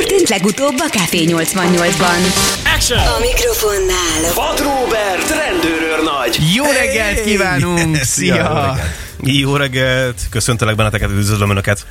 történt legutóbb a Café 88-ban? Action! A mikrofonnál Vad Robert, rendőrőr nagy! Jó reggelt kívánunk! Szia! Jó reggelt! Köszöntelek benneteket, üdvözlöm Önöket!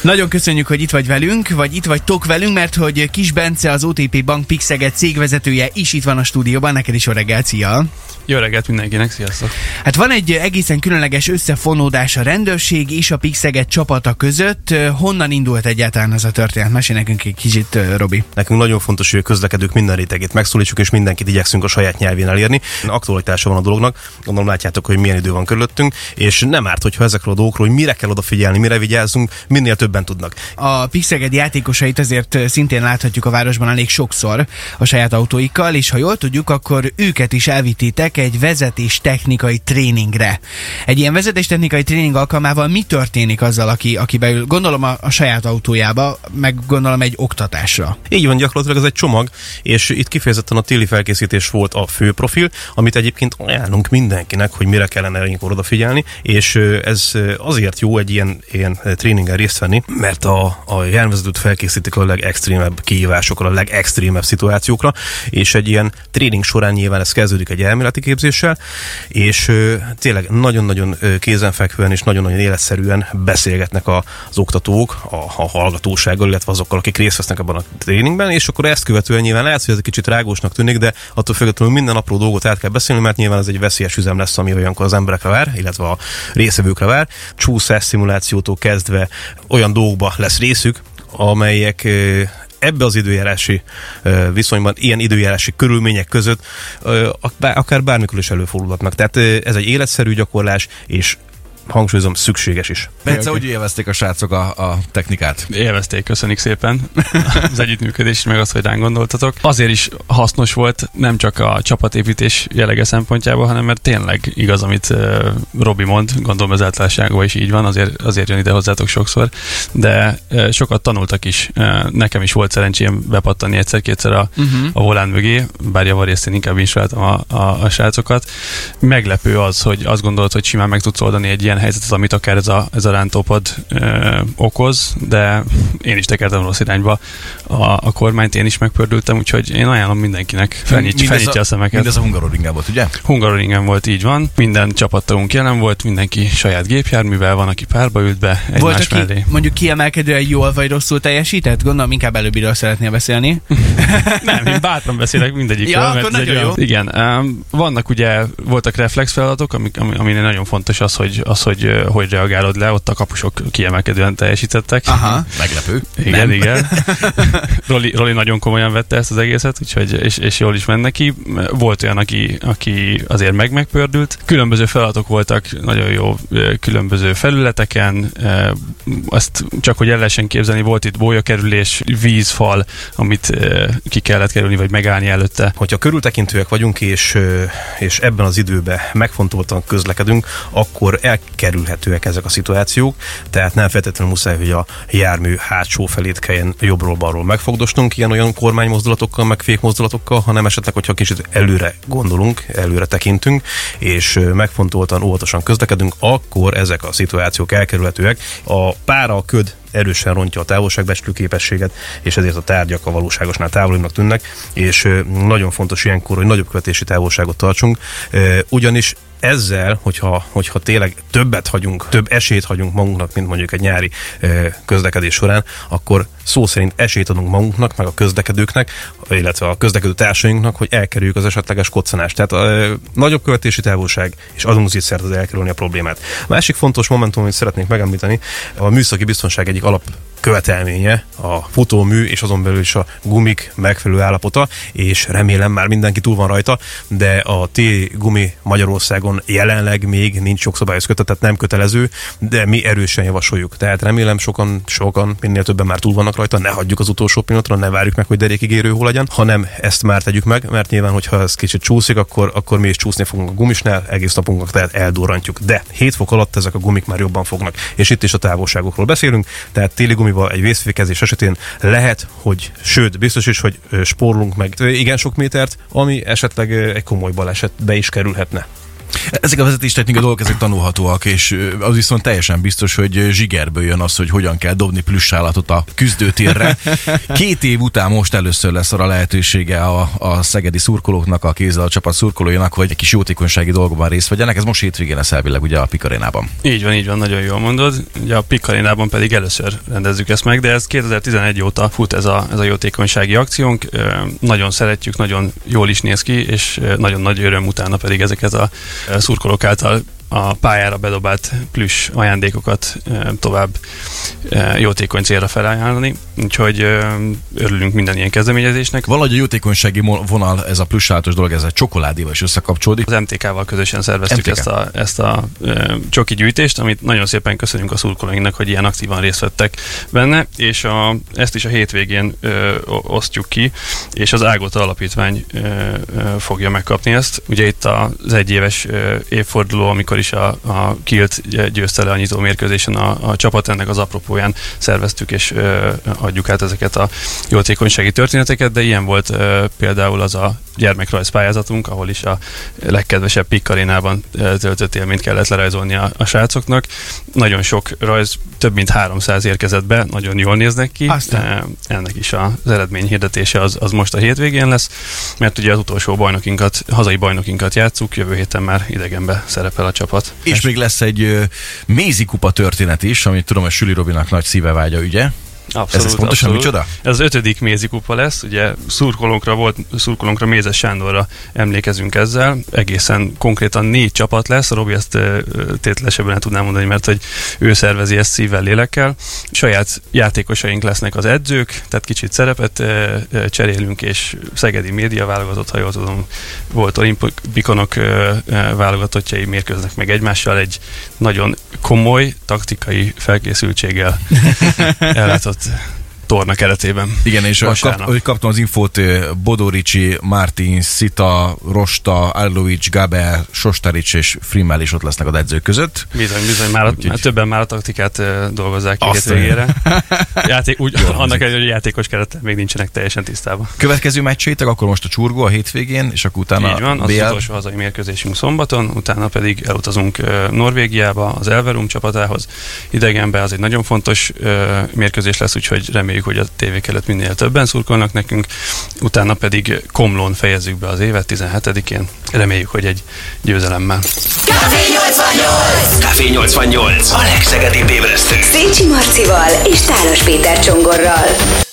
Nagyon köszönjük, hogy itt vagy velünk, vagy itt vagytok velünk, mert hogy Kis Bence, az OTP Bank Pixeget cégvezetője is itt van a stúdióban. Neked is jó reggelt, szia! Jó reggelt mindenkinek, sziasztok! Hát van egy egészen különleges összefonódás a rendőrség és a Pixeget csapata között. Honnan indult egyáltalán ez a történet? Mesélj nekünk egy kicsit, Robi. Nekünk nagyon fontos, hogy a közlekedők minden rétegét megszólítsuk, és mindenkit igyekszünk a saját nyelvén elérni. Aktualitása van a dolognak, gondolom látjátok, hogy milyen idő van körülöttünk, és nem árt, hogyha ezekről a dolgokról, hogy mire kell odafigyelni, mire vigyázzunk, minél többen tudnak. A Pixeged játékosait azért szintén láthatjuk a városban elég sokszor a saját autóikkal, és ha jól tudjuk, akkor őket is elvittétek egy vezetés technikai tréningre. Egy ilyen vezetés technikai tréning alkalmával mi történik azzal, aki, aki beül, gondolom a, a saját autójába, meg gondolom egy oktatásra? Így van, gyakorlatilag ez egy csomag, és itt kifejezetten a téli felkészítés volt a fő profil, amit egyébként ajánlunk mindenkinek, hogy mire kellene ilyenkor odafigyelni, és ez azért jó egy ilyen, ilyen tréningen részt venni, mert a, a járművezetőt felkészítik a legextrémebb kihívásokra, a legextrémebb szituációkra, és egy ilyen tréning során nyilván ez kezdődik egy elméleti képzéssel, és tényleg nagyon-nagyon kézenfekvően és nagyon-nagyon életszerűen beszélgetnek a, az oktatók a, a hallgatósággal, illetve azokkal, akik részt vesznek ebben a tréningben, és akkor ezt követően nyilván lehet, hogy ez egy kicsit rágósnak tűnik, de attól függetlenül minden apró dolgot át kell beszélni, mert nyilván ez egy veszélyes üzem lesz, ami olyankor az emberekre vár, illetve a részevőkre vár. Csúszás szimulációtól kezdve olyan dolgokba lesz részük, amelyek ebbe az időjárási viszonyban, ilyen időjárási körülmények között akár bármikor is előfordulhatnak. Tehát ez egy életszerű gyakorlás, és hangsúlyozom, szükséges is. Bence, hogy élvezték a srácok a, a technikát? Élvezték, köszönjük szépen az együttműködést, meg azt, hogy ránk gondoltatok. Azért is hasznos volt, nem csak a csapatépítés jellege szempontjából, hanem mert tényleg igaz, amit uh, Robi mond, gondolom az általánosságban is így van, azért, azért jön ide hozzátok sokszor, de uh, sokat tanultak is. Uh, nekem is volt szerencsém bepattani egyszer-kétszer a, uh-huh. a volán mögé, bár javarészt én inkább inspiráltam a, a, a srácokat. Meglepő az, hogy azt gondolod, hogy simán meg tudsz oldani egy ilyen helyzetet, amit akár ez a, ez a rántópad ö, okoz, de én is tekertem rossz irányba a, a kormányt, én is megpördültem, úgyhogy én ajánlom mindenkinek, felnyit, felnyitja a, a szemeket. Mindez a Hungaroringen volt, ugye? Hungaroringen volt, így van. Minden csapattagunk jelen volt, mindenki saját gépjárművel van, aki párba ült be egymás Volt, aki mellé. mondjuk kiemelkedően jól vagy rosszul teljesített? Gondolom inkább előbbiről szeretnél beszélni. Nem, én bátran beszélek mindegyikről. Ja, mert akkor ez egy nagyon olyan- jó. Igen, um, vannak ugye, voltak reflex feladatok, amik, ami, ami nagyon fontos az, hogy, az, hogy hogy reagálod le, ott a kapusok kiemelkedően teljesítettek. Aha. Meglepő. Igen, Nem. igen. Roli, Roli nagyon komolyan vette ezt az egészet, úgyhogy, és, és jól is ment neki. Volt olyan, aki, aki azért meg megpördült. Különböző feladatok voltak, nagyon jó különböző felületeken. Azt csak, hogy el lehessen képzelni, volt itt bolyakerülés, vízfal, amit ki kellett kerülni, vagy megállni előtte. Hogyha körültekintőek vagyunk, és, és ebben az időben megfontoltan közlekedünk, akkor elkerülhetőek ezek a szituációk, tehát nem feltétlenül muszáj, hogy a jármű hátsó felét kelljen jobbról-balról megfogdosnunk ilyen olyan kormánymozdulatokkal, meg fékmozdulatokkal, hanem esetleg, hogyha kicsit előre gondolunk, előre tekintünk, és megfontoltan, óvatosan közlekedünk, akkor ezek a szituációk elkerülhetőek. A pára, a köd erősen rontja a távolságbecslő képességet, és ezért a tárgyak a valóságosnál távolibbnak tűnnek, és nagyon fontos ilyenkor, hogy nagyobb követési távolságot tartsunk, ugyanis ezzel, hogyha, hogyha tényleg többet hagyunk, több esélyt hagyunk magunknak, mint mondjuk egy nyári közlekedés során, akkor szó szerint esélyt adunk magunknak, meg a közlekedőknek, illetve a közlekedő társainknak, hogy elkerüljük az esetleges koccanást. Tehát ö, nagyobb követési távolság, és adunk szert az elkerülni a problémát. A másik fontos momentum, amit szeretnék megemlíteni, a műszaki biztonság egyik alap követelménye a futómű és azon belül is a gumik megfelelő állapota, és remélem már mindenki túl van rajta, de a T-gumi Magyarországon jelenleg még nincs jogszabályhoz kötött, tehát nem kötelező, de mi erősen javasoljuk. Tehát remélem sokan, sokan, minél többen már túl vannak rajta, ne hagyjuk az utolsó pillanatra, ne várjuk meg, hogy derékig érő hol legyen, hanem ezt már tegyük meg, mert nyilván, hogyha ez kicsit csúszik, akkor, akkor mi is csúszni fogunk a gumisnál, egész napunkat tehát eldurrantjuk. De 7 fok alatt ezek a gumik már jobban fognak. És itt is a távolságokról beszélünk, tehát téli gumival egy vészfékezés esetén lehet, hogy sőt, biztos is, hogy spórolunk meg igen sok métert, ami esetleg egy komoly balesetbe is kerülhetne. Ezek a vezetéstechnikai dolgok, ezek tanulhatóak, és az viszont teljesen biztos, hogy zsigerből jön az, hogy hogyan kell dobni plüssállatot a küzdőtérre. Két év után most először lesz arra lehetősége a, a szegedi szurkolóknak, a kézzel a csapat szurkolóinak, hogy egy kis jótékonysági dolgokban részt vegyenek. Ez most hétvégén lesz elvileg ugye a Pikarénában. Így van, így van, nagyon jól mondod. Ugye a Pikarinában pedig először rendezzük ezt meg, de ez 2011 óta fut ez a, ez a jótékonysági akciónk. Nagyon szeretjük, nagyon jól is néz ki, és nagyon nagy öröm utána pedig ezeket a szurkolók által a pályára bedobált plusz ajándékokat ö, tovább ö, jótékony célra felajánlani. Úgyhogy ö, örülünk minden ilyen kezdeményezésnek. Valahogy a jótékonysági vonal, ez a plüssállatos dolog, ez a csokoládéval is összekapcsolódik. Az MTK-val közösen szerveztük MTK. ezt a, ezt a csoki gyűjtést, amit nagyon szépen köszönjük a szurkolóinknak, hogy ilyen aktívan részt vettek benne, és a, ezt is a hétvégén e, osztjuk ki, és az Ágota Alapítvány e, e, fogja megkapni ezt. Ugye itt az egyéves évforduló, amikor is a, a Kilt győzte le a nyitó mérkőzésen a, a csapat, ennek az apropóján szerveztük, és e, adjuk át ezeket a jótékonysági történeteket, de ilyen volt e, például az a gyermekrajz pályázatunk, ahol is a legkedvesebb pikkarénában töltött élményt kellett lerajzolni a, a srácoknak. Nagyon sok rajz, több mint 300 érkezett be, nagyon jól néznek ki. Aztán. E, Ennek is az eredmény hirdetése az, az most a hétvégén lesz, mert ugye az utolsó bajnokinkat, hazai bajnokinkat játszuk, jövő héten már idegenbe szerepel a csapat. És még lesz egy ö, Mézi kupa történet is, amit tudom, hogy Süli Robinak nagy szíve vágya, ugye? Abszolút, ez pontosan micsoda? Ez az ötödik mézikupa lesz, ugye szurkolónkra volt, szurkolónkra Mézes Sándorra emlékezünk ezzel, egészen konkrétan négy csapat lesz, Robi ezt tételesebben el tudnám mondani, mert hogy ő szervezi ezt szívvel, lélekkel. Saját játékosaink lesznek az edzők, tehát kicsit szerepet cserélünk, és Szegedi média válogatott, ha jól tudom, volt olimpikonok válogatottjai mérkőznek meg egymással egy nagyon komoly taktikai felkészültséggel. Ellátott Gott. Torna keretében. Igen, és Vasárnap. kap, kaptam az infót, Bodoricsi, Martin, Szita, Rosta, Arlovics, Gaber, Sostarics és Frimmel is ott lesznek az edzők között. Bizony, bizony, már, a, Úgyhogy- már többen már a taktikát dolgozzák ki Azt hétvégére. Játék, úgy, annak hangzik. ellenére, hogy a játékos kerettel még nincsenek teljesen tisztában. Következő meccsétek, akkor most a csurgó a hétvégén, és akkor utána Így van, az BL. utolsó hazai mérkőzésünk szombaton, utána pedig elutazunk Norvégiába, az Elverum csapatához. Idegenbe az egy nagyon fontos mérkőzés lesz, úgyhogy reméljük, hogy a tévék előtt minél többen szurkolnak nekünk. Utána pedig Komlón fejezzük be az évet 17-én. Reméljük, hogy egy győzelemmel. Café 88! Café 88. A legszegedibb ébresztő. Szécsi Marcival és Tálos Péter Csongorral.